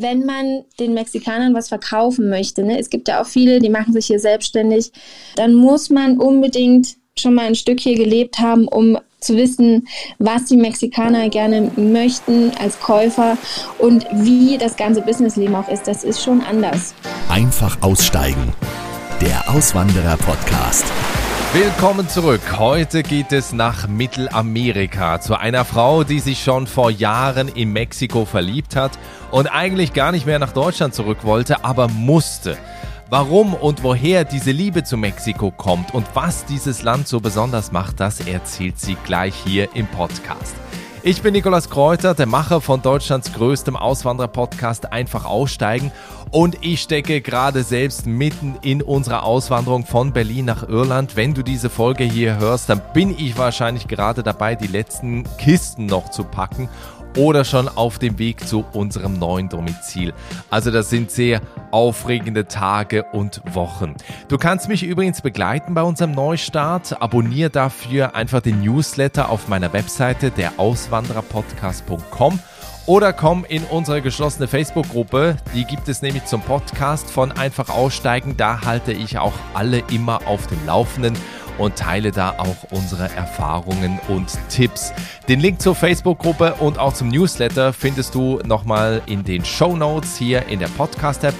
wenn man den Mexikanern was verkaufen möchte, ne, es gibt ja auch viele, die machen sich hier selbstständig, dann muss man unbedingt schon mal ein Stück hier gelebt haben, um zu wissen, was die Mexikaner gerne möchten als Käufer und wie das ganze Businessleben auch ist. Das ist schon anders. Einfach aussteigen. Der Auswanderer-Podcast. Willkommen zurück. Heute geht es nach Mittelamerika zu einer Frau, die sich schon vor Jahren in Mexiko verliebt hat und eigentlich gar nicht mehr nach Deutschland zurück wollte, aber musste. Warum und woher diese Liebe zu Mexiko kommt und was dieses Land so besonders macht, das erzählt sie gleich hier im Podcast. Ich bin Nikolas Kräuter, der Macher von Deutschlands größtem Auswanderer-Podcast Einfach aussteigen und ich stecke gerade selbst mitten in unserer Auswanderung von Berlin nach Irland. Wenn du diese Folge hier hörst, dann bin ich wahrscheinlich gerade dabei, die letzten Kisten noch zu packen oder schon auf dem Weg zu unserem neuen Domizil. Also das sind sehr aufregende Tage und Wochen. Du kannst mich übrigens begleiten bei unserem Neustart. Abonniere dafür einfach den Newsletter auf meiner Webseite der Auswandererpodcast.com oder komm in unsere geschlossene Facebook-Gruppe. Die gibt es nämlich zum Podcast von Einfach Aussteigen. Da halte ich auch alle immer auf dem Laufenden und teile da auch unsere Erfahrungen und Tipps. Den Link zur Facebook-Gruppe und auch zum Newsletter findest du nochmal in den Show Notes hier in der Podcast-App.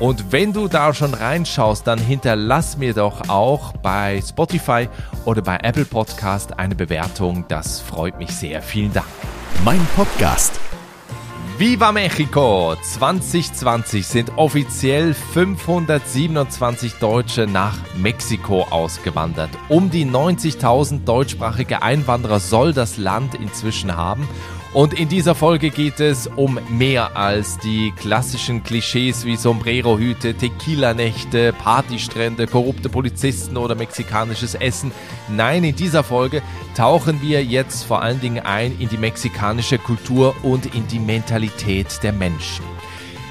Und wenn du da schon reinschaust, dann hinterlass mir doch auch bei Spotify oder bei Apple Podcast eine Bewertung. Das freut mich sehr. Vielen Dank. Mein Podcast Viva Mexico! 2020 sind offiziell 527 Deutsche nach Mexiko ausgewandert. Um die 90.000 deutschsprachige Einwanderer soll das Land inzwischen haben und in dieser Folge geht es um mehr als die klassischen Klischees wie Sombrero-Hüte, Tequila-Nächte, Partystrände, korrupte Polizisten oder mexikanisches Essen. Nein, in dieser Folge tauchen wir jetzt vor allen Dingen ein in die mexikanische Kultur und in die Mentalität der Menschen.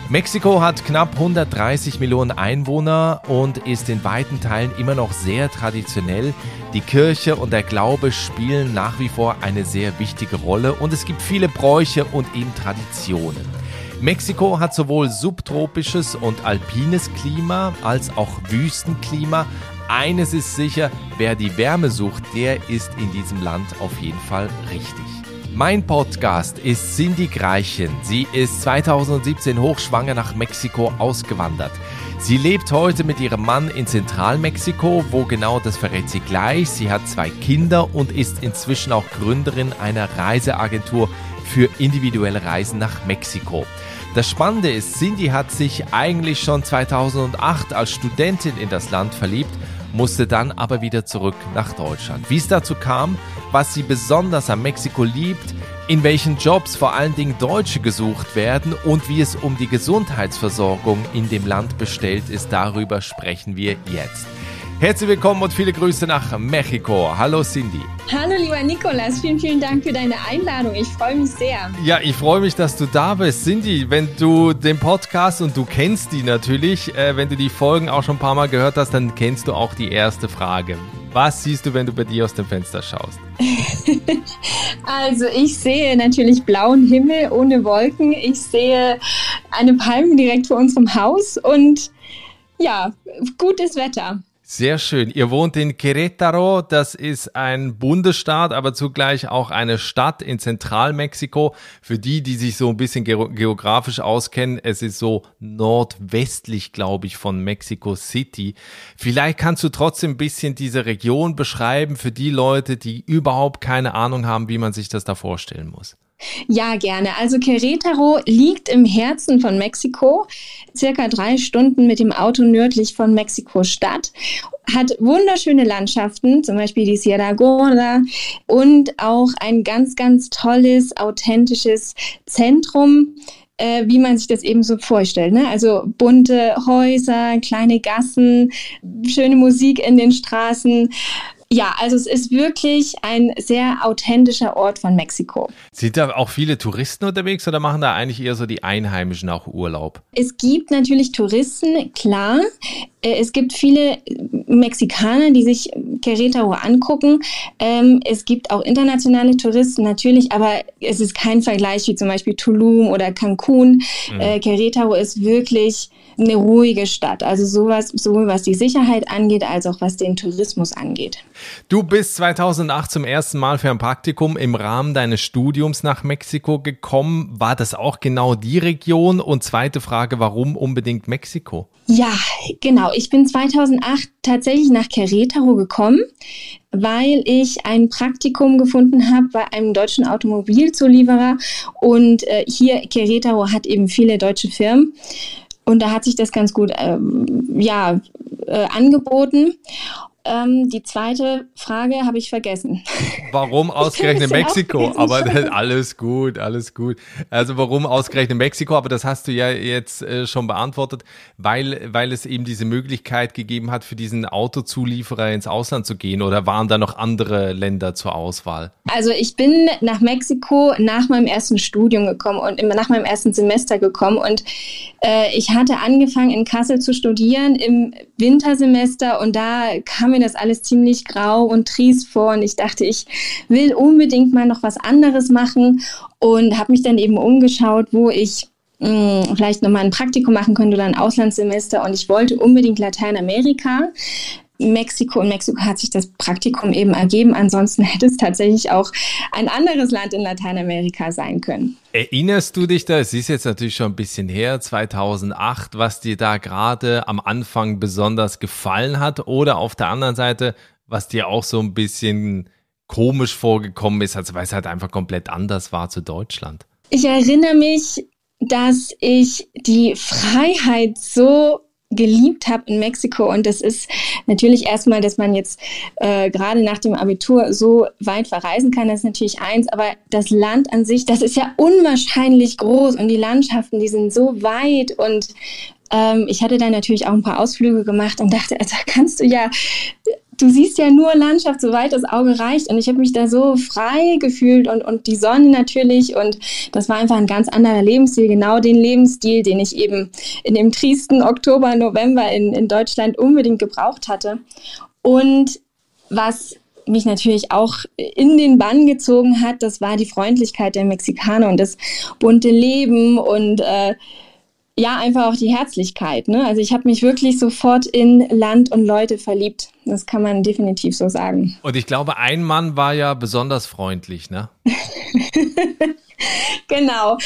Mexiko hat knapp 130 Millionen Einwohner und ist in weiten Teilen immer noch sehr traditionell. Die Kirche und der Glaube spielen nach wie vor eine sehr wichtige Rolle und es gibt viele Bräuche und eben Traditionen. Mexiko hat sowohl subtropisches und alpines Klima als auch Wüstenklima. Eines ist sicher, wer die Wärme sucht, der ist in diesem Land auf jeden Fall richtig. Mein Podcast ist Cindy Greichen. Sie ist 2017 hochschwanger nach Mexiko ausgewandert. Sie lebt heute mit ihrem Mann in Zentralmexiko. Wo genau, das verrät sie gleich. Sie hat zwei Kinder und ist inzwischen auch Gründerin einer Reiseagentur für individuelle Reisen nach Mexiko. Das Spannende ist, Cindy hat sich eigentlich schon 2008 als Studentin in das Land verliebt musste dann aber wieder zurück nach Deutschland. Wie es dazu kam, was sie besonders an Mexiko liebt, in welchen Jobs vor allen Dingen Deutsche gesucht werden und wie es um die Gesundheitsversorgung in dem Land bestellt ist, darüber sprechen wir jetzt. Herzlich willkommen und viele Grüße nach Mexiko. Hallo Cindy. Hallo lieber Nikolas, vielen, vielen Dank für deine Einladung. Ich freue mich sehr. Ja, ich freue mich, dass du da bist. Cindy, wenn du den Podcast und du kennst die natürlich, äh, wenn du die Folgen auch schon ein paar Mal gehört hast, dann kennst du auch die erste Frage. Was siehst du, wenn du bei dir aus dem Fenster schaust? also ich sehe natürlich blauen Himmel ohne Wolken. Ich sehe eine Palme direkt vor unserem Haus und ja, gutes Wetter. Sehr schön. Ihr wohnt in Querétaro. Das ist ein Bundesstaat, aber zugleich auch eine Stadt in Zentralmexiko. Für die, die sich so ein bisschen geografisch auskennen, es ist so nordwestlich, glaube ich, von Mexico City. Vielleicht kannst du trotzdem ein bisschen diese Region beschreiben für die Leute, die überhaupt keine Ahnung haben, wie man sich das da vorstellen muss. Ja, gerne. Also Querétaro liegt im Herzen von Mexiko, circa drei Stunden mit dem Auto nördlich von Mexiko-Stadt, hat wunderschöne Landschaften, zum Beispiel die Sierra Gorda und auch ein ganz, ganz tolles, authentisches Zentrum äh, wie man sich das eben so vorstellt. Ne? Also bunte Häuser, kleine Gassen, schöne Musik in den Straßen. Ja, also es ist wirklich ein sehr authentischer Ort von Mexiko. Sind da auch viele Touristen unterwegs oder machen da eigentlich eher so die Einheimischen auch Urlaub? Es gibt natürlich Touristen, klar. äh, es gibt viele Mexikaner, die sich Querétaro angucken. Ähm, es gibt auch internationale Touristen natürlich, aber es ist kein Vergleich wie zum Beispiel Tulum oder Cancun. Mhm. Äh, Querétaro ist wirklich eine ruhige Stadt. Also sowas, sowohl was die Sicherheit angeht, als auch was den Tourismus angeht. Du bist 2008 zum ersten Mal für ein Praktikum im Rahmen deines Studiums nach Mexiko gekommen. War das auch genau die Region? Und zweite Frage, warum unbedingt Mexiko? Ja, genau. Ich bin 2008 tatsächlich nach Querétaro gekommen, weil ich ein Praktikum gefunden habe bei einem deutschen Automobilzulieferer. Und äh, hier, Querétaro hat eben viele deutsche Firmen. Und da hat sich das ganz gut ähm, ja, äh, angeboten. Ähm, die zweite Frage habe ich vergessen. Warum ausgerechnet Mexiko? Aber das, alles gut, alles gut. Also warum ausgerechnet Mexiko? Aber das hast du ja jetzt äh, schon beantwortet, weil, weil es eben diese Möglichkeit gegeben hat, für diesen Autozulieferer ins Ausland zu gehen. Oder waren da noch andere Länder zur Auswahl? Also ich bin nach Mexiko nach meinem ersten Studium gekommen und nach meinem ersten Semester gekommen. Und äh, ich hatte angefangen in Kassel zu studieren im Wintersemester und da kam mir das alles ziemlich grau und triest vor und ich dachte, ich will unbedingt mal noch was anderes machen und habe mich dann eben umgeschaut, wo ich mh, hm, vielleicht nochmal ein Praktikum machen könnte oder ein Auslandssemester und ich wollte unbedingt Lateinamerika. Mexiko und Mexiko hat sich das Praktikum eben ergeben. Ansonsten hätte es tatsächlich auch ein anderes Land in Lateinamerika sein können. Erinnerst du dich da, es ist jetzt natürlich schon ein bisschen her, 2008, was dir da gerade am Anfang besonders gefallen hat oder auf der anderen Seite, was dir auch so ein bisschen komisch vorgekommen ist, also weil es halt einfach komplett anders war zu Deutschland? Ich erinnere mich, dass ich die Freiheit so geliebt habe in Mexiko. Und das ist natürlich erstmal, dass man jetzt äh, gerade nach dem Abitur so weit verreisen kann, das ist natürlich eins. Aber das Land an sich, das ist ja unwahrscheinlich groß und die Landschaften, die sind so weit und ähm, ich hatte da natürlich auch ein paar Ausflüge gemacht und dachte, also kannst du ja du siehst ja nur Landschaft, soweit das Auge reicht. Und ich habe mich da so frei gefühlt und, und die Sonne natürlich. Und das war einfach ein ganz anderer Lebensstil, genau den Lebensstil, den ich eben in dem triesten Oktober, November in, in Deutschland unbedingt gebraucht hatte. Und was mich natürlich auch in den Bann gezogen hat, das war die Freundlichkeit der Mexikaner und das bunte Leben und äh, ja, einfach auch die Herzlichkeit. Ne? Also ich habe mich wirklich sofort in Land und Leute verliebt. Das kann man definitiv so sagen. Und ich glaube, ein Mann war ja besonders freundlich, ne? genau.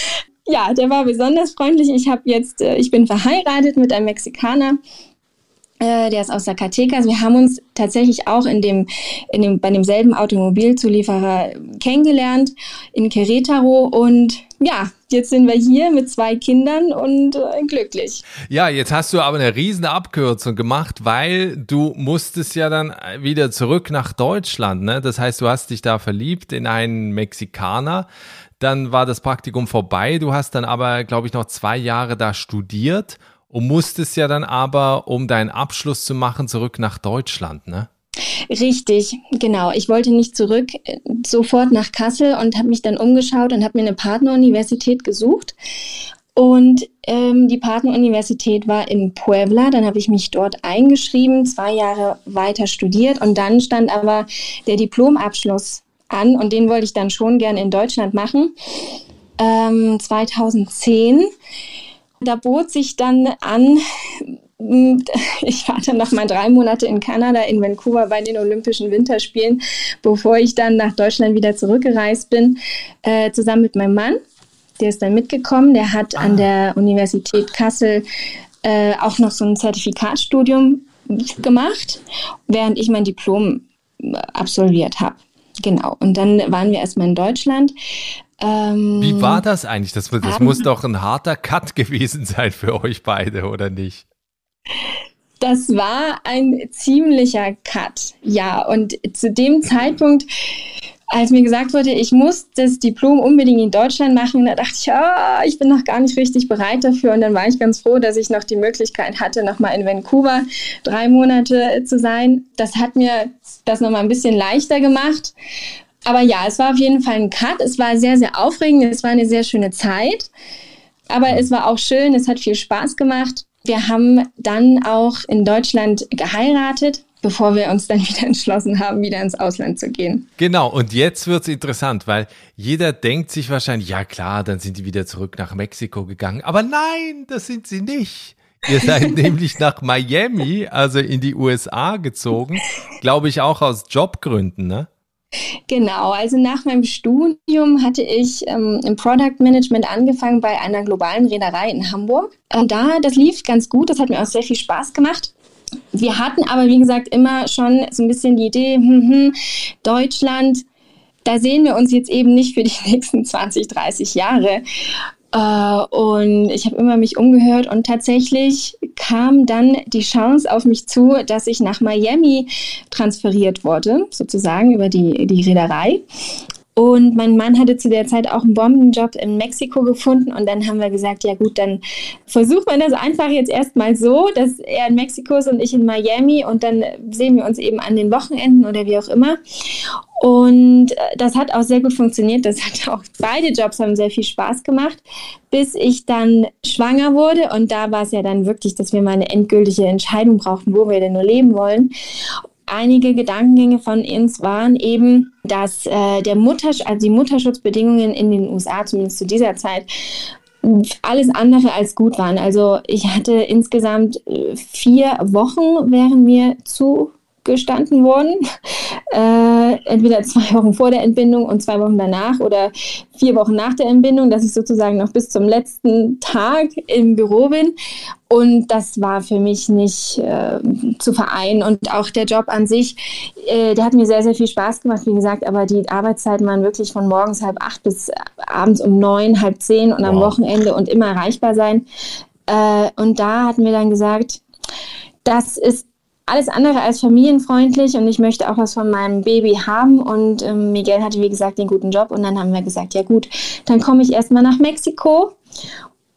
Ja, der war besonders freundlich. Ich habe jetzt, äh, ich bin verheiratet mit einem Mexikaner äh, der ist aus Zacatecas. Wir haben uns tatsächlich auch in dem, in dem, bei demselben Automobilzulieferer kennengelernt in Querétaro und ja, jetzt sind wir hier mit zwei Kindern und äh, glücklich. Ja, jetzt hast du aber eine riesen Abkürzung gemacht, weil du musstest ja dann wieder zurück nach Deutschland. Ne? Das heißt, du hast dich da verliebt in einen Mexikaner. Dann war das Praktikum vorbei. Du hast dann aber, glaube ich, noch zwei Jahre da studiert und musstest ja dann aber, um deinen Abschluss zu machen, zurück nach Deutschland, ne? Richtig, genau. Ich wollte nicht zurück, äh, sofort nach Kassel und habe mich dann umgeschaut und habe mir eine Partneruniversität gesucht. Und ähm, die Partneruniversität war in Puebla. Dann habe ich mich dort eingeschrieben, zwei Jahre weiter studiert und dann stand aber der Diplomabschluss an und den wollte ich dann schon gerne in Deutschland machen. Ähm, 2010 da bot sich dann an, ich war dann noch mal drei Monate in Kanada, in Vancouver bei den Olympischen Winterspielen, bevor ich dann nach Deutschland wieder zurückgereist bin, äh, zusammen mit meinem Mann. Der ist dann mitgekommen. Der hat ah. an der Universität Kassel äh, auch noch so ein Zertifikatstudium gemacht, während ich mein Diplom absolviert habe. Genau. Und dann waren wir erstmal in Deutschland. Ähm, Wie war das eigentlich? Das, das muss doch ein harter Cut gewesen sein für euch beide, oder nicht? Das war ein ziemlicher Cut, ja. Und zu dem Zeitpunkt, als mir gesagt wurde, ich muss das Diplom unbedingt in Deutschland machen, da dachte ich, oh, ich bin noch gar nicht richtig bereit dafür. Und dann war ich ganz froh, dass ich noch die Möglichkeit hatte, nochmal in Vancouver drei Monate zu sein. Das hat mir das nochmal ein bisschen leichter gemacht. Aber ja, es war auf jeden Fall ein Cut. Es war sehr, sehr aufregend. Es war eine sehr schöne Zeit. Aber es war auch schön. Es hat viel Spaß gemacht. Wir haben dann auch in Deutschland geheiratet bevor wir uns dann wieder entschlossen haben, wieder ins Ausland zu gehen. Genau, und jetzt wird's interessant, weil jeder denkt sich wahrscheinlich, ja klar, dann sind die wieder zurück nach Mexiko gegangen. Aber nein, das sind sie nicht. Ihr seid nämlich nach Miami, also in die USA gezogen, glaube ich auch aus Jobgründen, ne? Genau, also nach meinem Studium hatte ich ähm, im Product Management angefangen bei einer globalen Reederei in Hamburg. Und da, das lief ganz gut, das hat mir auch sehr viel Spaß gemacht. Wir hatten aber, wie gesagt, immer schon so ein bisschen die Idee, hm, hm, Deutschland, da sehen wir uns jetzt eben nicht für die nächsten 20, 30 Jahre. Äh, und ich habe immer mich umgehört und tatsächlich kam dann die Chance auf mich zu, dass ich nach Miami transferiert wurde, sozusagen über die, die Reederei. Und mein Mann hatte zu der Zeit auch einen Bombenjob in Mexiko gefunden. Und dann haben wir gesagt, ja gut, dann versucht man das einfach jetzt erstmal so, dass er in Mexiko ist und ich in Miami. Und dann sehen wir uns eben an den Wochenenden oder wie auch immer. Und äh, das hat auch sehr gut funktioniert. Das hat auch beide Jobs haben sehr viel Spaß gemacht, bis ich dann schwanger wurde. Und da war es ja dann wirklich, dass wir mal eine endgültige Entscheidung brauchten, wo wir denn nur leben wollen einige Gedankengänge von uns waren eben, dass äh, der Muttersch also die Mutterschutzbedingungen in den USA, zumindest zu dieser Zeit, alles andere als gut waren. Also ich hatte insgesamt äh, vier Wochen, wären mir zu gestanden worden. Äh, entweder zwei Wochen vor der Entbindung und zwei Wochen danach oder vier Wochen nach der Entbindung, dass ich sozusagen noch bis zum letzten Tag im Büro bin. Und das war für mich nicht äh, zu vereinen. Und auch der Job an sich, äh, der hat mir sehr, sehr viel Spaß gemacht, wie gesagt, aber die Arbeitszeiten waren wirklich von morgens halb acht bis abends um neun, halb zehn und wow. am Wochenende und immer erreichbar sein. Äh, und da hatten wir dann gesagt, das ist alles andere als familienfreundlich und ich möchte auch was von meinem Baby haben. Und ähm, Miguel hatte, wie gesagt, den guten Job. Und dann haben wir gesagt, ja gut, dann komme ich erstmal nach Mexiko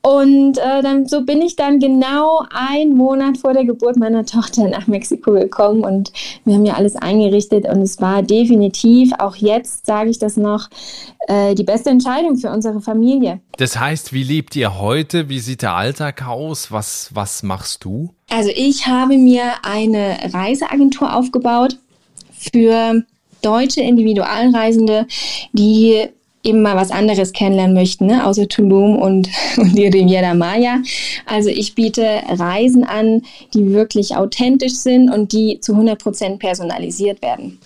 und äh, dann so bin ich dann genau einen Monat vor der Geburt meiner Tochter nach Mexiko gekommen und wir haben ja alles eingerichtet und es war definitiv, auch jetzt sage ich das noch, äh, die beste Entscheidung für unsere Familie. Das heißt, wie lebt ihr heute? Wie sieht der Alltag aus? Was, was machst du? Also ich habe mir eine Reiseagentur aufgebaut für deutsche Individualreisende, die eben mal was anderes kennenlernen möchten, ne? außer Tulum und, und die Riviera Maya. Also ich biete Reisen an, die wirklich authentisch sind und die zu 100 Prozent personalisiert werden.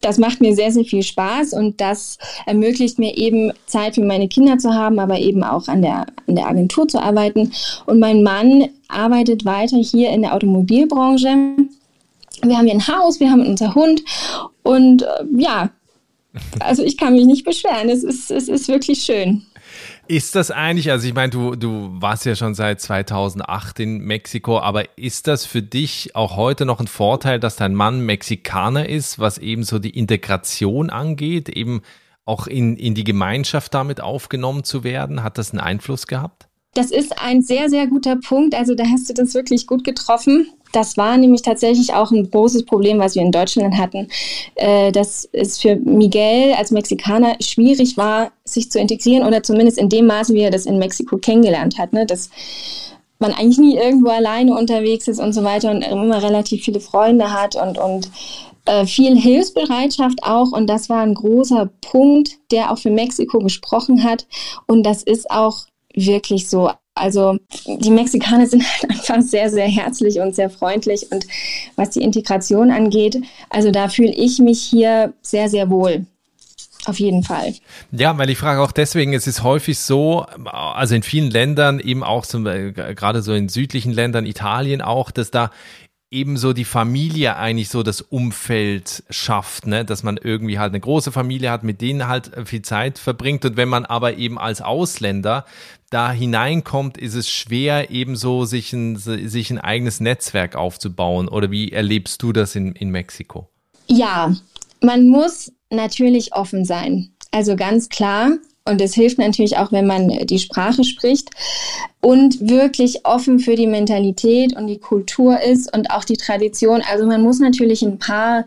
Das macht mir sehr, sehr viel Spaß und das ermöglicht mir eben Zeit für meine Kinder zu haben, aber eben auch an der, an der Agentur zu arbeiten. Und mein Mann arbeitet weiter hier in der Automobilbranche. Wir haben hier ein Haus, wir haben unser Hund und äh, ja, also ich kann mich nicht beschweren. Es ist, es ist wirklich schön. Ist das eigentlich, also ich meine, du, du warst ja schon seit 2008 in Mexiko, aber ist das für dich auch heute noch ein Vorteil, dass dein Mann Mexikaner ist, was eben so die Integration angeht, eben auch in, in die Gemeinschaft damit aufgenommen zu werden? Hat das einen Einfluss gehabt? Das ist ein sehr, sehr guter Punkt. Also da hast du das wirklich gut getroffen. Das war nämlich tatsächlich auch ein großes Problem, was wir in Deutschland hatten, äh, dass es für Miguel als Mexikaner schwierig war, sich zu integrieren oder zumindest in dem Maße, wie er das in Mexiko kennengelernt hat. Ne? Dass man eigentlich nie irgendwo alleine unterwegs ist und so weiter und immer relativ viele Freunde hat und, und äh, viel Hilfsbereitschaft auch. Und das war ein großer Punkt, der auch für Mexiko gesprochen hat. Und das ist auch wirklich so. Also die Mexikaner sind halt einfach sehr, sehr herzlich und sehr freundlich. Und was die Integration angeht, also da fühle ich mich hier sehr, sehr wohl. Auf jeden Fall. Ja, weil ich frage auch deswegen, es ist häufig so, also in vielen Ländern, eben auch zum, gerade so in südlichen Ländern, Italien auch, dass da ebenso die Familie eigentlich so das Umfeld schafft, ne? dass man irgendwie halt eine große Familie hat, mit denen halt viel Zeit verbringt. Und wenn man aber eben als Ausländer da hineinkommt, ist es schwer, ebenso sich ein, sich ein eigenes Netzwerk aufzubauen. Oder wie erlebst du das in, in Mexiko? Ja, man muss natürlich offen sein. Also ganz klar, und es hilft natürlich auch, wenn man die Sprache spricht und wirklich offen für die Mentalität und die Kultur ist und auch die Tradition. Also man muss natürlich ein paar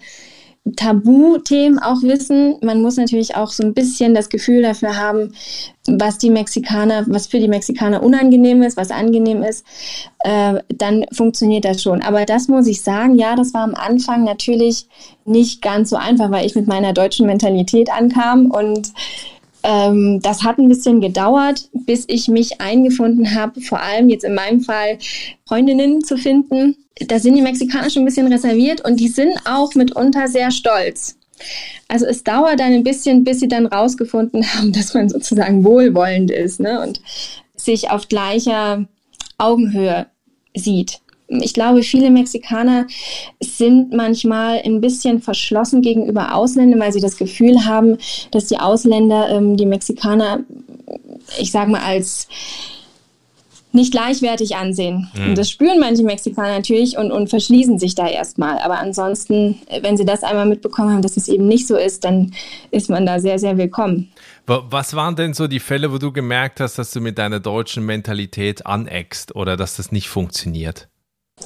Tabuthemen auch wissen. Man muss natürlich auch so ein bisschen das Gefühl dafür haben, was die Mexikaner, was für die Mexikaner unangenehm ist, was angenehm ist, äh, dann funktioniert das schon. Aber das muss ich sagen, ja, das war am Anfang natürlich nicht ganz so einfach, weil ich mit meiner deutschen Mentalität ankam und ähm, das hat ein bisschen gedauert, bis ich mich eingefunden habe, vor allem jetzt in meinem Fall Freundinnen zu finden. Da sind die Mexikaner schon ein bisschen reserviert und die sind auch mitunter sehr stolz. Also es dauert dann ein bisschen, bis sie dann rausgefunden haben, dass man sozusagen wohlwollend ist ne? und sich auf gleicher Augenhöhe sieht ich glaube, viele Mexikaner sind manchmal ein bisschen verschlossen gegenüber Ausländern, weil sie das Gefühl haben, dass die Ausländer ähm, die Mexikaner, ich sage mal, als nicht gleichwertig ansehen. Mhm. Und das spüren manche Mexikaner natürlich und, und verschließen sich da erstmal. Aber ansonsten, wenn sie das einmal mitbekommen haben, dass es eben nicht so ist, dann ist man da sehr, sehr willkommen. Was waren denn so die Fälle, wo du gemerkt hast, dass du mit deiner deutschen Mentalität aneckst oder dass das nicht funktioniert?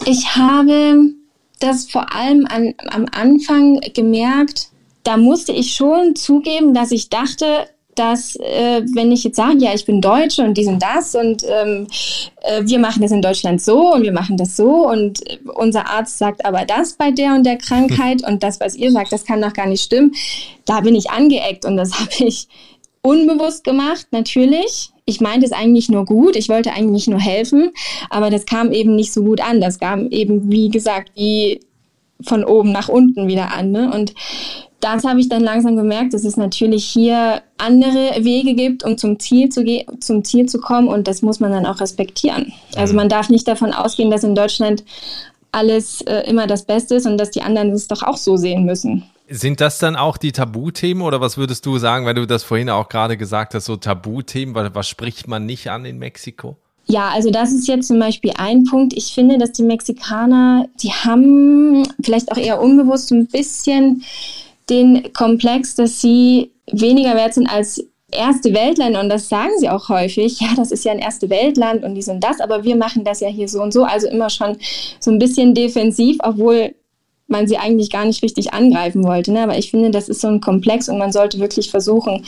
Ich habe das vor allem an, am Anfang gemerkt, da musste ich schon zugeben, dass ich dachte, dass äh, wenn ich jetzt sage, ja, ich bin Deutsche und dies und das und ähm, äh, wir machen das in Deutschland so und wir machen das so und äh, unser Arzt sagt aber das bei der und der Krankheit und das, was ihr sagt, das kann doch gar nicht stimmen. Da bin ich angeeckt und das habe ich unbewusst gemacht, natürlich ich meinte es eigentlich nur gut, ich wollte eigentlich nur helfen, aber das kam eben nicht so gut an. Das kam eben, wie gesagt, wie von oben nach unten wieder an. Ne? Und das habe ich dann langsam gemerkt, dass es natürlich hier andere Wege gibt, um zum Ziel zu zum Ziel zu kommen und das muss man dann auch respektieren. Also mhm. man darf nicht davon ausgehen, dass in Deutschland alles äh, immer das Beste ist und dass die anderen es doch auch so sehen müssen. Sind das dann auch die Tabuthemen oder was würdest du sagen, weil du das vorhin auch gerade gesagt hast, so Tabuthemen, was, was spricht man nicht an in Mexiko? Ja, also das ist jetzt zum Beispiel ein Punkt. Ich finde, dass die Mexikaner, die haben vielleicht auch eher unbewusst ein bisschen den Komplex, dass sie weniger wert sind als erste Weltländer und das sagen sie auch häufig, ja, das ist ja ein erste Weltland und dies und das, aber wir machen das ja hier so und so, also immer schon so ein bisschen defensiv, obwohl man sie eigentlich gar nicht richtig angreifen wollte. Ne? Aber ich finde, das ist so ein Komplex und man sollte wirklich versuchen,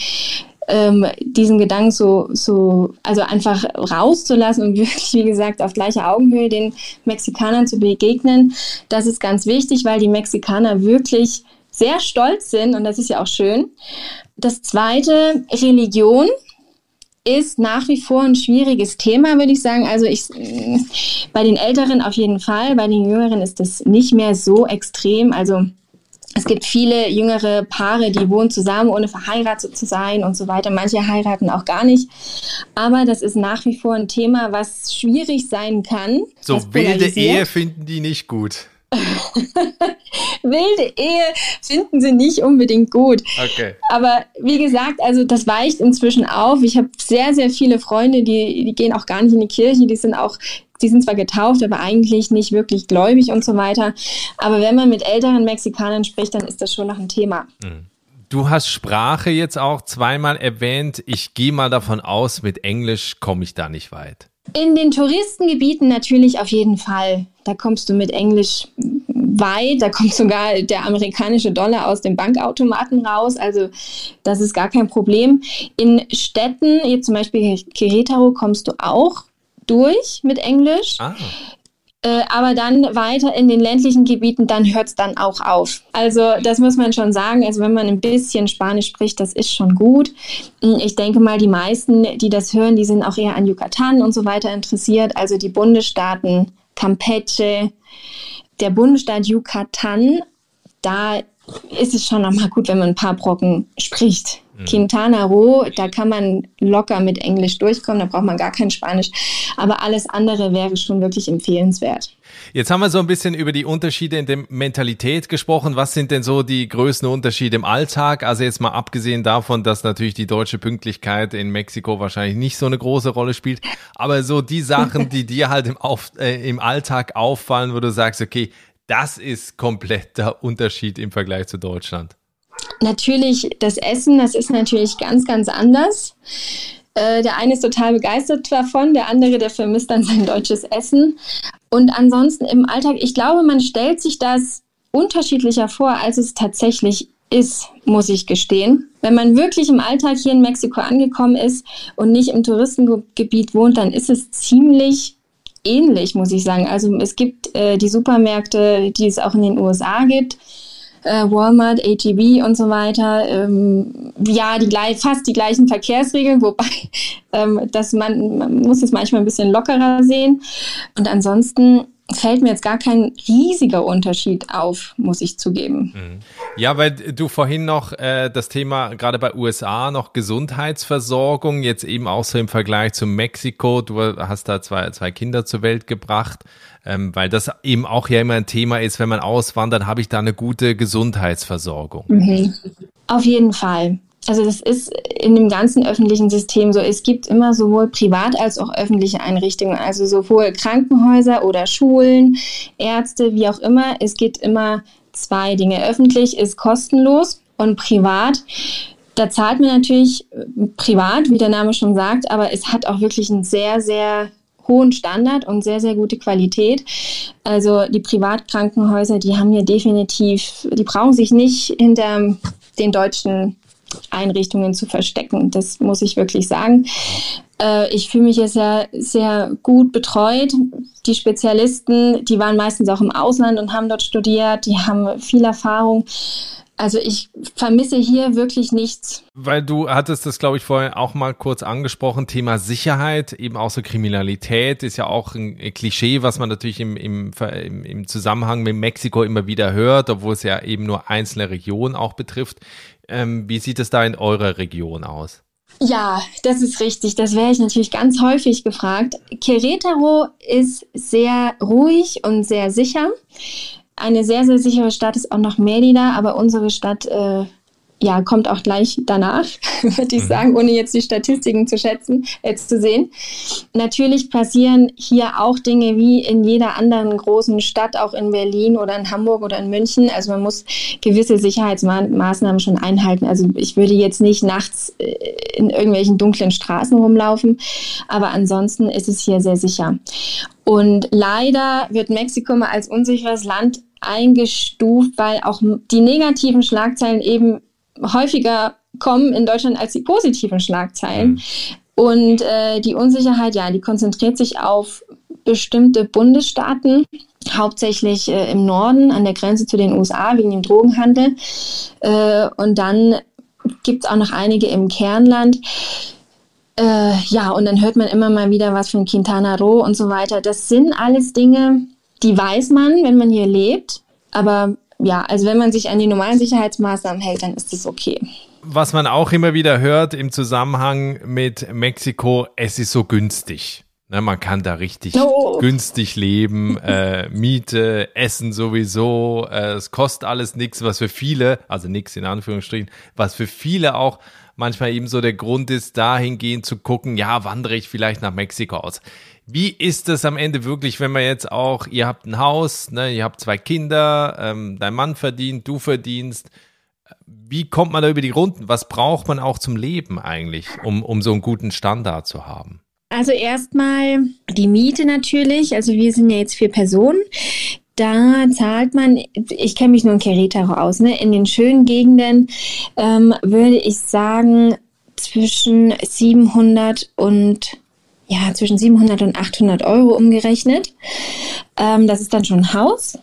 ähm, diesen Gedanken so, so, also einfach rauszulassen und wirklich, wie gesagt, auf gleicher Augenhöhe den Mexikanern zu begegnen. Das ist ganz wichtig, weil die Mexikaner wirklich sehr stolz sind und das ist ja auch schön. Das zweite, Religion ist nach wie vor ein schwieriges Thema, würde ich sagen. Also ich, bei den Älteren auf jeden Fall, bei den Jüngeren ist das nicht mehr so extrem. Also es gibt viele jüngere Paare, die wohnen zusammen, ohne verheiratet zu sein und so weiter. Manche heiraten auch gar nicht. Aber das ist nach wie vor ein Thema, was schwierig sein kann. So wilde Ehe finden die nicht gut. Wilde Ehe finden sie nicht unbedingt gut. Okay. Aber wie gesagt, also das weicht inzwischen auf. Ich habe sehr, sehr viele Freunde, die, die gehen auch gar nicht in die Kirche, die sind auch die sind zwar getauft, aber eigentlich nicht wirklich gläubig und so weiter. Aber wenn man mit älteren Mexikanern spricht, dann ist das schon noch ein Thema. Mhm. Du hast Sprache jetzt auch zweimal erwähnt. Ich gehe mal davon aus, mit Englisch komme ich da nicht weit. In den Touristengebieten natürlich auf jeden Fall. Da kommst du mit Englisch weit. Da kommt sogar der amerikanische Dollar aus dem Bankautomaten raus. Also das ist gar kein Problem. In Städten, jetzt zum Beispiel Querétaro, kommst du auch durch mit Englisch. Ah. Äh, aber dann weiter in den ländlichen Gebieten, dann hört es dann auch auf. Also das muss man schon sagen. Also wenn man ein bisschen Spanisch spricht, das ist schon gut. Ich denke mal, die meisten, die das hören, die sind auch eher an Yucatan und so weiter interessiert. Also die Bundesstaaten Campeche, der Bundesstaat Yucatan, da ist es schon nochmal gut, wenn man ein paar Brocken spricht. Mhm. Quintana Roo, da kann man locker mit Englisch durchkommen, da braucht man gar kein Spanisch. Aber alles andere wäre schon wirklich empfehlenswert. Jetzt haben wir so ein bisschen über die Unterschiede in der Mentalität gesprochen. Was sind denn so die größten Unterschiede im Alltag? Also jetzt mal abgesehen davon, dass natürlich die deutsche Pünktlichkeit in Mexiko wahrscheinlich nicht so eine große Rolle spielt. Aber so die Sachen, die dir halt im, Auf, äh, im Alltag auffallen, wo du sagst, okay, das ist kompletter Unterschied im Vergleich zu Deutschland. Natürlich das Essen, das ist natürlich ganz, ganz anders. Äh, der eine ist total begeistert davon, der andere, der vermisst dann sein deutsches Essen. Und ansonsten im Alltag, ich glaube, man stellt sich das unterschiedlicher vor, als es tatsächlich ist, muss ich gestehen. Wenn man wirklich im Alltag hier in Mexiko angekommen ist und nicht im Touristengebiet wohnt, dann ist es ziemlich ähnlich, muss ich sagen. Also es gibt äh, die Supermärkte, die es auch in den USA gibt. Äh, Walmart, HEB und so weiter. Ähm, ja, die fast die gleichen Verkehrsregeln, wobei ähm, dass man, man muss es manchmal ein bisschen lockerer sehen. Und ansonsten fällt mir jetzt gar kein riesiger Unterschied auf, muss ich zugeben. Mhm. Ja, weil du vorhin noch äh, das Thema gerade bei USA noch Gesundheitsversorgung, jetzt eben auch so im Vergleich zu Mexiko, du hast da zwei, zwei Kinder zur Welt gebracht, ähm, weil das eben auch ja immer ein Thema ist, wenn man auswandert, habe ich da eine gute Gesundheitsversorgung. Mhm. Auf jeden Fall. Also das ist in dem ganzen öffentlichen System so. Es gibt immer sowohl privat als auch öffentliche Einrichtungen, also sowohl Krankenhäuser oder Schulen, Ärzte, wie auch immer. Es gibt immer zwei Dinge. Öffentlich ist kostenlos und privat. Da zahlt man natürlich äh, privat, wie der Name schon sagt, aber es hat auch wirklich einen sehr, sehr hohen Standard und sehr, sehr gute Qualität. Also die Privatkrankenhäuser, die haben hier definitiv, die brauchen sich nicht hinter den deutschen Einrichtungen zu verstecken. Das muss ich wirklich sagen. Äh, ich fühle mich hier sehr, sehr gut betreut. Die Spezialisten, die waren meistens auch im Ausland und haben dort studiert, die haben viel Erfahrung. Also ich vermisse hier wirklich nichts. Weil du hattest das, glaube ich, vorher auch mal kurz angesprochen, Thema Sicherheit, eben auch so Kriminalität ist ja auch ein Klischee, was man natürlich im, im, im Zusammenhang mit Mexiko immer wieder hört, obwohl es ja eben nur einzelne Regionen auch betrifft. Ähm, wie sieht es da in eurer Region aus? Ja, das ist richtig. Das wäre ich natürlich ganz häufig gefragt. Querétaro ist sehr ruhig und sehr sicher. Eine sehr, sehr sichere Stadt ist auch noch Mérida, aber unsere Stadt äh, ja, kommt auch gleich danach, würde ich mhm. sagen, ohne jetzt die Statistiken zu schätzen, jetzt zu sehen. Natürlich passieren hier auch Dinge wie in jeder anderen großen Stadt, auch in Berlin oder in Hamburg oder in München. Also man muss gewisse Sicherheitsmaßnahmen schon einhalten. Also ich würde jetzt nicht nachts äh, in irgendwelchen dunklen Straßen rumlaufen, aber ansonsten ist es hier sehr sicher. Und leider wird Mexiko mal als unsicheres Land eingestuft, weil auch die negativen Schlagzeilen eben häufiger kommen in Deutschland als die positiven Schlagzeilen. Mhm. Und äh, die Unsicherheit, ja, die konzentriert sich auf bestimmte Bundesstaaten, hauptsächlich äh, im Norden an der Grenze zu den USA wegen dem Drogenhandel. Äh, und dann gibt es auch noch einige im Kernland. Äh, ja, und dann hört man immer mal wieder was von Quintana Roo und so weiter. Das sind alles Dinge, die weiß man, wenn man hier lebt. Aber ja, also wenn man sich an die normalen Sicherheitsmaßnahmen hält, dann ist das okay. Was man auch immer wieder hört im Zusammenhang mit Mexiko, es ist so günstig. Ne, man kann da richtig oh. günstig leben, äh, Miete, Essen sowieso, äh, es kostet alles nichts, was für viele, also nichts in Anführungsstrichen, was für viele auch manchmal eben so der Grund ist, dahingehend zu gucken, ja, wandere ich vielleicht nach Mexiko aus. Wie ist es am Ende wirklich, wenn man jetzt auch, ihr habt ein Haus, ne, ihr habt zwei Kinder, ähm, dein Mann verdient, du verdienst. Wie kommt man da über die Runden? Was braucht man auch zum Leben eigentlich, um, um so einen guten Standard zu haben? Also erstmal die Miete natürlich. Also wir sind ja jetzt vier Personen. Da zahlt man, ich kenne mich nur in Querétaro aus, ne? in den schönen Gegenden ähm, würde ich sagen zwischen 700 und ja, zwischen 700 und 800 Euro umgerechnet. Ähm, das ist dann schon ein Haus.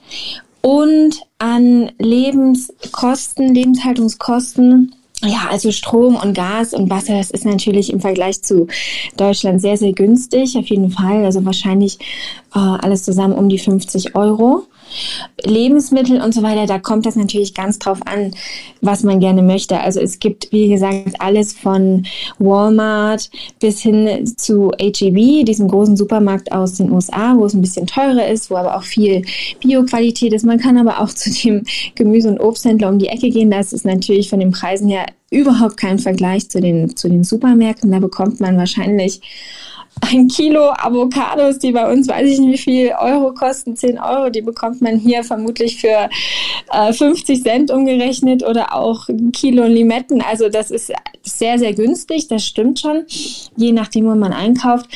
Und an Lebenskosten, Lebenshaltungskosten, ja, also Strom und Gas und Wasser, das ist natürlich im Vergleich zu Deutschland sehr, sehr günstig, auf jeden Fall. Also wahrscheinlich äh, alles zusammen um die 50 Euro. Lebensmittel und so weiter, da kommt das natürlich ganz drauf an, was man gerne möchte. Also es gibt, wie gesagt, alles von Walmart bis hin zu HEB, diesem großen Supermarkt aus den USA, wo es ein bisschen teurer ist, wo aber auch viel Bio-Qualität ist. Man kann aber auch zu dem Gemüse- und Obsthändler um die Ecke gehen. Das ist natürlich von den Preisen her überhaupt kein Vergleich zu den, zu den Supermärkten. Da bekommt man wahrscheinlich ein Kilo Avocados, die bei uns weiß ich nicht wie viel Euro kosten, 10 Euro, die bekommt man hier vermutlich für äh, 50 Cent umgerechnet oder auch ein Kilo Limetten. Also das ist sehr, sehr günstig, das stimmt schon, je nachdem, wo man einkauft.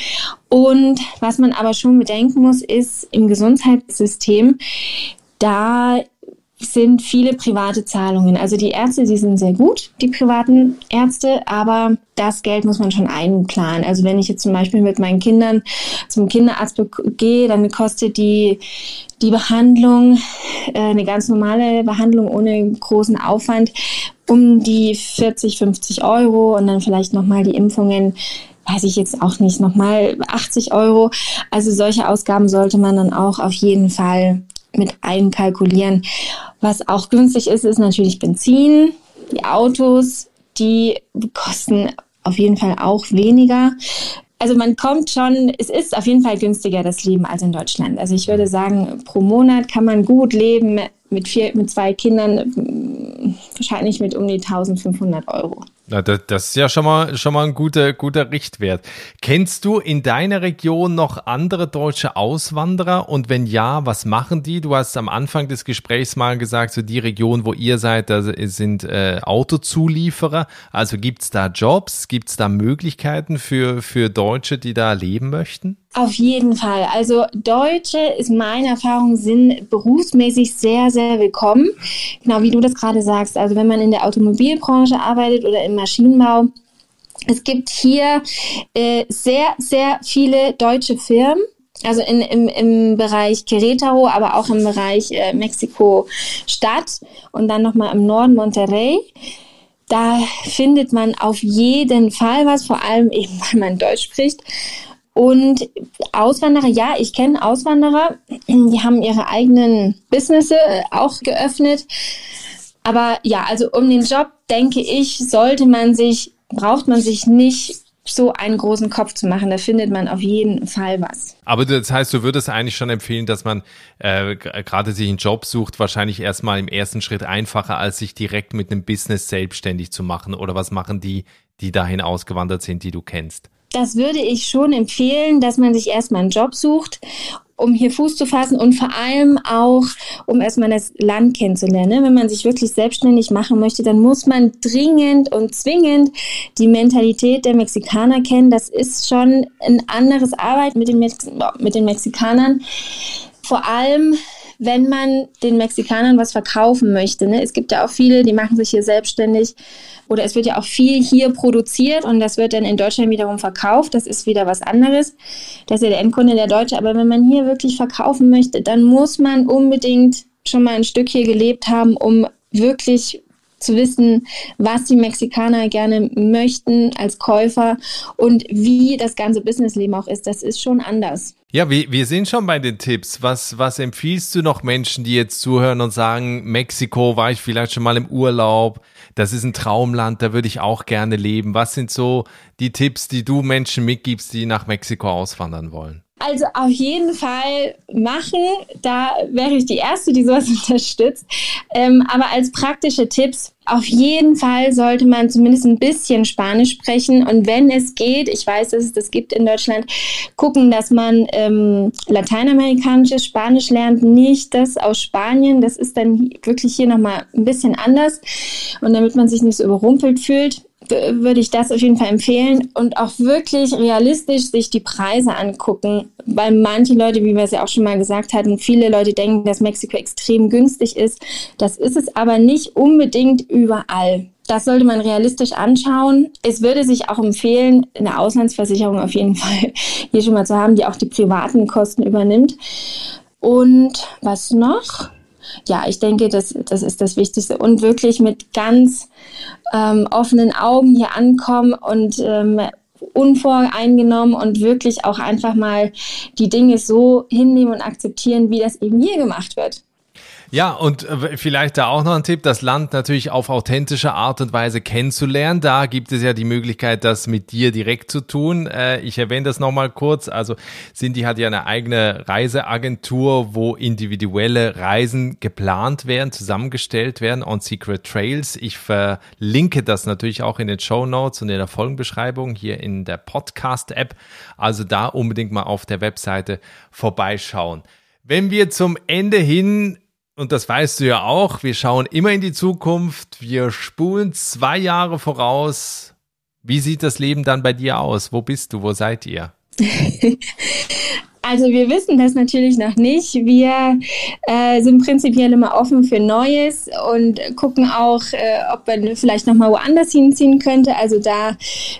Und was man aber schon bedenken muss, ist im Gesundheitssystem, da sind viele private Zahlungen. Also die Ärzte, die sind sehr gut, die privaten Ärzte, aber das Geld muss man schon einplanen. Also wenn ich jetzt zum Beispiel mit meinen Kindern zum Kinderarzt gehe, dann kostet die, die Behandlung, äh, eine ganz normale Behandlung ohne großen Aufwand, um die 40, 50 Euro und dann vielleicht nochmal die Impfungen weiß ich jetzt auch nicht, nochmal 80 Euro. Also solche Ausgaben sollte man dann auch auf jeden Fall mit einkalkulieren. Was auch günstig ist, ist natürlich Benzin. Die Autos, die kosten auf jeden Fall auch weniger. Also man kommt schon, es ist auf jeden Fall günstiger das Leben als in Deutschland. Also ich würde sagen, pro Monat kann man gut leben mit vier, mit zwei Kindern, wahrscheinlich mit um die 1500 Euro. Na, das, das ist ja schon mal, schon mal ein guter, guter Richtwert. Kennst du in deiner Region noch andere deutsche Auswanderer? Und wenn ja, was machen die? Du hast am Anfang des Gesprächs mal gesagt, so die Region, wo ihr seid, da sind äh, Autozulieferer. Also gibt's da Jobs? Gibt's da Möglichkeiten für, für Deutsche, die da leben möchten? Auf jeden Fall. Also Deutsche ist meine Erfahrung sind berufsmäßig sehr, sehr willkommen. Genau wie du das gerade sagst. Also wenn man in der Automobilbranche arbeitet oder im Maschinenbau, es gibt hier äh, sehr, sehr viele deutsche Firmen. Also in, im, im Bereich Querétaro, aber auch im Bereich äh, Mexiko-Stadt und dann nochmal im Norden Monterrey. Da findet man auf jeden Fall was, vor allem eben, weil man Deutsch spricht. Und Auswanderer, ja, ich kenne Auswanderer, die haben ihre eigenen Businesses auch geöffnet. Aber ja, also um den Job, denke ich, sollte man sich, braucht man sich nicht so einen großen Kopf zu machen. Da findet man auf jeden Fall was. Aber das heißt, du würdest eigentlich schon empfehlen, dass man äh, gerade sich einen Job sucht, wahrscheinlich erstmal im ersten Schritt einfacher, als sich direkt mit einem Business selbstständig zu machen. Oder was machen die, die dahin ausgewandert sind, die du kennst? Das würde ich schon empfehlen, dass man sich erstmal einen Job sucht, um hier Fuß zu fassen und vor allem auch, um erstmal das Land kennenzulernen. Wenn man sich wirklich selbstständig machen möchte, dann muss man dringend und zwingend die Mentalität der Mexikaner kennen. Das ist schon ein anderes Arbeit mit den, Mex mit den Mexikanern. Vor allem wenn man den Mexikanern was verkaufen möchte. Ne? Es gibt ja auch viele, die machen sich hier selbstständig oder es wird ja auch viel hier produziert und das wird dann in Deutschland wiederum verkauft. Das ist wieder was anderes. Das ist ja der Endkunde der Deutsche. Aber wenn man hier wirklich verkaufen möchte, dann muss man unbedingt schon mal ein Stück hier gelebt haben, um wirklich zu wissen, was die Mexikaner gerne möchten als Käufer und wie das ganze Businessleben auch ist. Das ist schon anders. Ja, wir, wir sind schon bei den Tipps. Was, was empfiehlst du noch Menschen, die jetzt zuhören und sagen, Mexiko war ich vielleicht schon mal im Urlaub, das ist ein Traumland, da würde ich auch gerne leben. Was sind so die Tipps, die du Menschen mitgibst, die nach Mexiko auswandern wollen? Also auf jeden Fall machen. Da wäre ich die Erste, die sowas unterstützt. Ähm, aber als praktische Tipps, auf jeden Fall sollte man zumindest ein bisschen Spanisch sprechen. Und wenn es geht, ich weiß, dass es das gibt in Deutschland, gucken, dass man ähm, lateinamerikanisches Spanisch lernt, nicht das aus Spanien. Das ist dann wirklich hier nochmal ein bisschen anders. Und damit man sich nicht so überrumpelt fühlt, würde ich das auf jeden Fall empfehlen und auch wirklich realistisch sich die Preise angucken, weil manche Leute, wie wir es ja auch schon mal gesagt hatten, viele Leute denken, dass Mexiko extrem günstig ist. Das ist es aber nicht unbedingt überall. Das sollte man realistisch anschauen. Es würde sich auch empfehlen, eine Auslandsversicherung auf jeden Fall hier schon mal zu haben, die auch die privaten Kosten übernimmt. Und was noch? Ja, ich denke, das, das ist das Wichtigste. Und wirklich mit ganz ähm, offenen Augen hier ankommen und ähm, unvoreingenommen und wirklich auch einfach mal die Dinge so hinnehmen und akzeptieren, wie das eben hier gemacht wird. Ja, und äh, vielleicht da auch noch ein Tipp, das Land natürlich auf authentische Art und Weise kennenzulernen. Da gibt es ja die Möglichkeit, das mit dir direkt zu tun. Äh, ich erwähne das nochmal kurz. Also Cindy hat ja eine eigene Reiseagentur, wo individuelle Reisen geplant werden, zusammengestellt werden on Secret Trails. Ich verlinke das natürlich auch in den Show Notes und in der Folgenbeschreibung hier in der Podcast-App. Also da unbedingt mal auf der Webseite vorbeischauen. Wenn wir zum Ende hin und das weißt du ja auch, wir schauen immer in die Zukunft, wir spulen zwei Jahre voraus. Wie sieht das Leben dann bei dir aus? Wo bist du? Wo seid ihr? Also wir wissen das natürlich noch nicht. Wir äh, sind prinzipiell immer offen für Neues und gucken auch, äh, ob man vielleicht noch mal woanders hinziehen könnte. Also da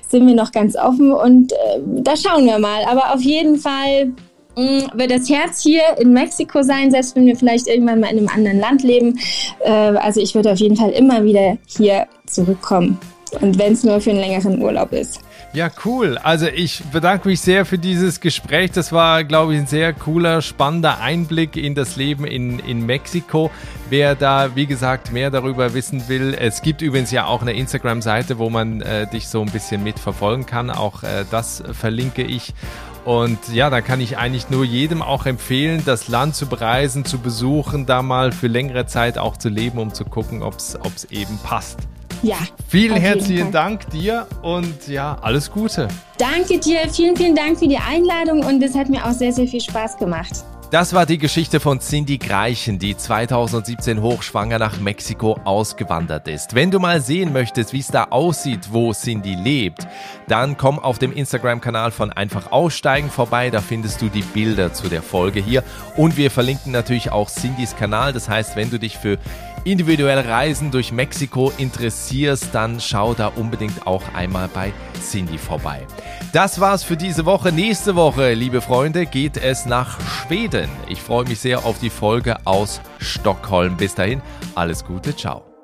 sind wir noch ganz offen und äh, da schauen wir mal. Aber auf jeden Fall wird das Herz hier in Mexiko sein, selbst wenn wir vielleicht irgendwann mal in einem anderen Land leben. Äh, also ich würde auf jeden Fall immer wieder hier zurückkommen. Und wenn es nur für einen längeren Urlaub ist. Ja, cool. Also ich bedanke mich sehr für dieses Gespräch. Das war, glaube ich, ein sehr cooler, spannender Einblick in das Leben in, in Mexiko. Wer da, wie gesagt, mehr darüber wissen will, es gibt übrigens ja auch eine Instagram-Seite, wo man äh, dich so ein bisschen mitverfolgen kann. Auch äh, das verlinke ich. Und ja, da kann ich eigentlich nur jedem auch empfehlen, das Land zu bereisen, zu besuchen, da mal für längere Zeit auch zu leben, um zu gucken, ob es eben passt. Ja. Vielen herzlichen Dank dir und ja, alles Gute. Danke dir, vielen, vielen Dank für die Einladung und es hat mir auch sehr, sehr viel Spaß gemacht. Das war die Geschichte von Cindy Greichen, die 2017 hochschwanger nach Mexiko ausgewandert ist. Wenn du mal sehen möchtest, wie es da aussieht, wo Cindy lebt, dann komm auf dem Instagram-Kanal von Einfach Aussteigen vorbei. Da findest du die Bilder zu der Folge hier. Und wir verlinken natürlich auch Cindys Kanal. Das heißt, wenn du dich für individuelle Reisen durch Mexiko interessierst, dann schau da unbedingt auch einmal bei Cindy vorbei. Das war's für diese Woche. Nächste Woche, liebe Freunde, geht es nach Schweden. Ich freue mich sehr auf die Folge aus Stockholm. Bis dahin, alles Gute, ciao.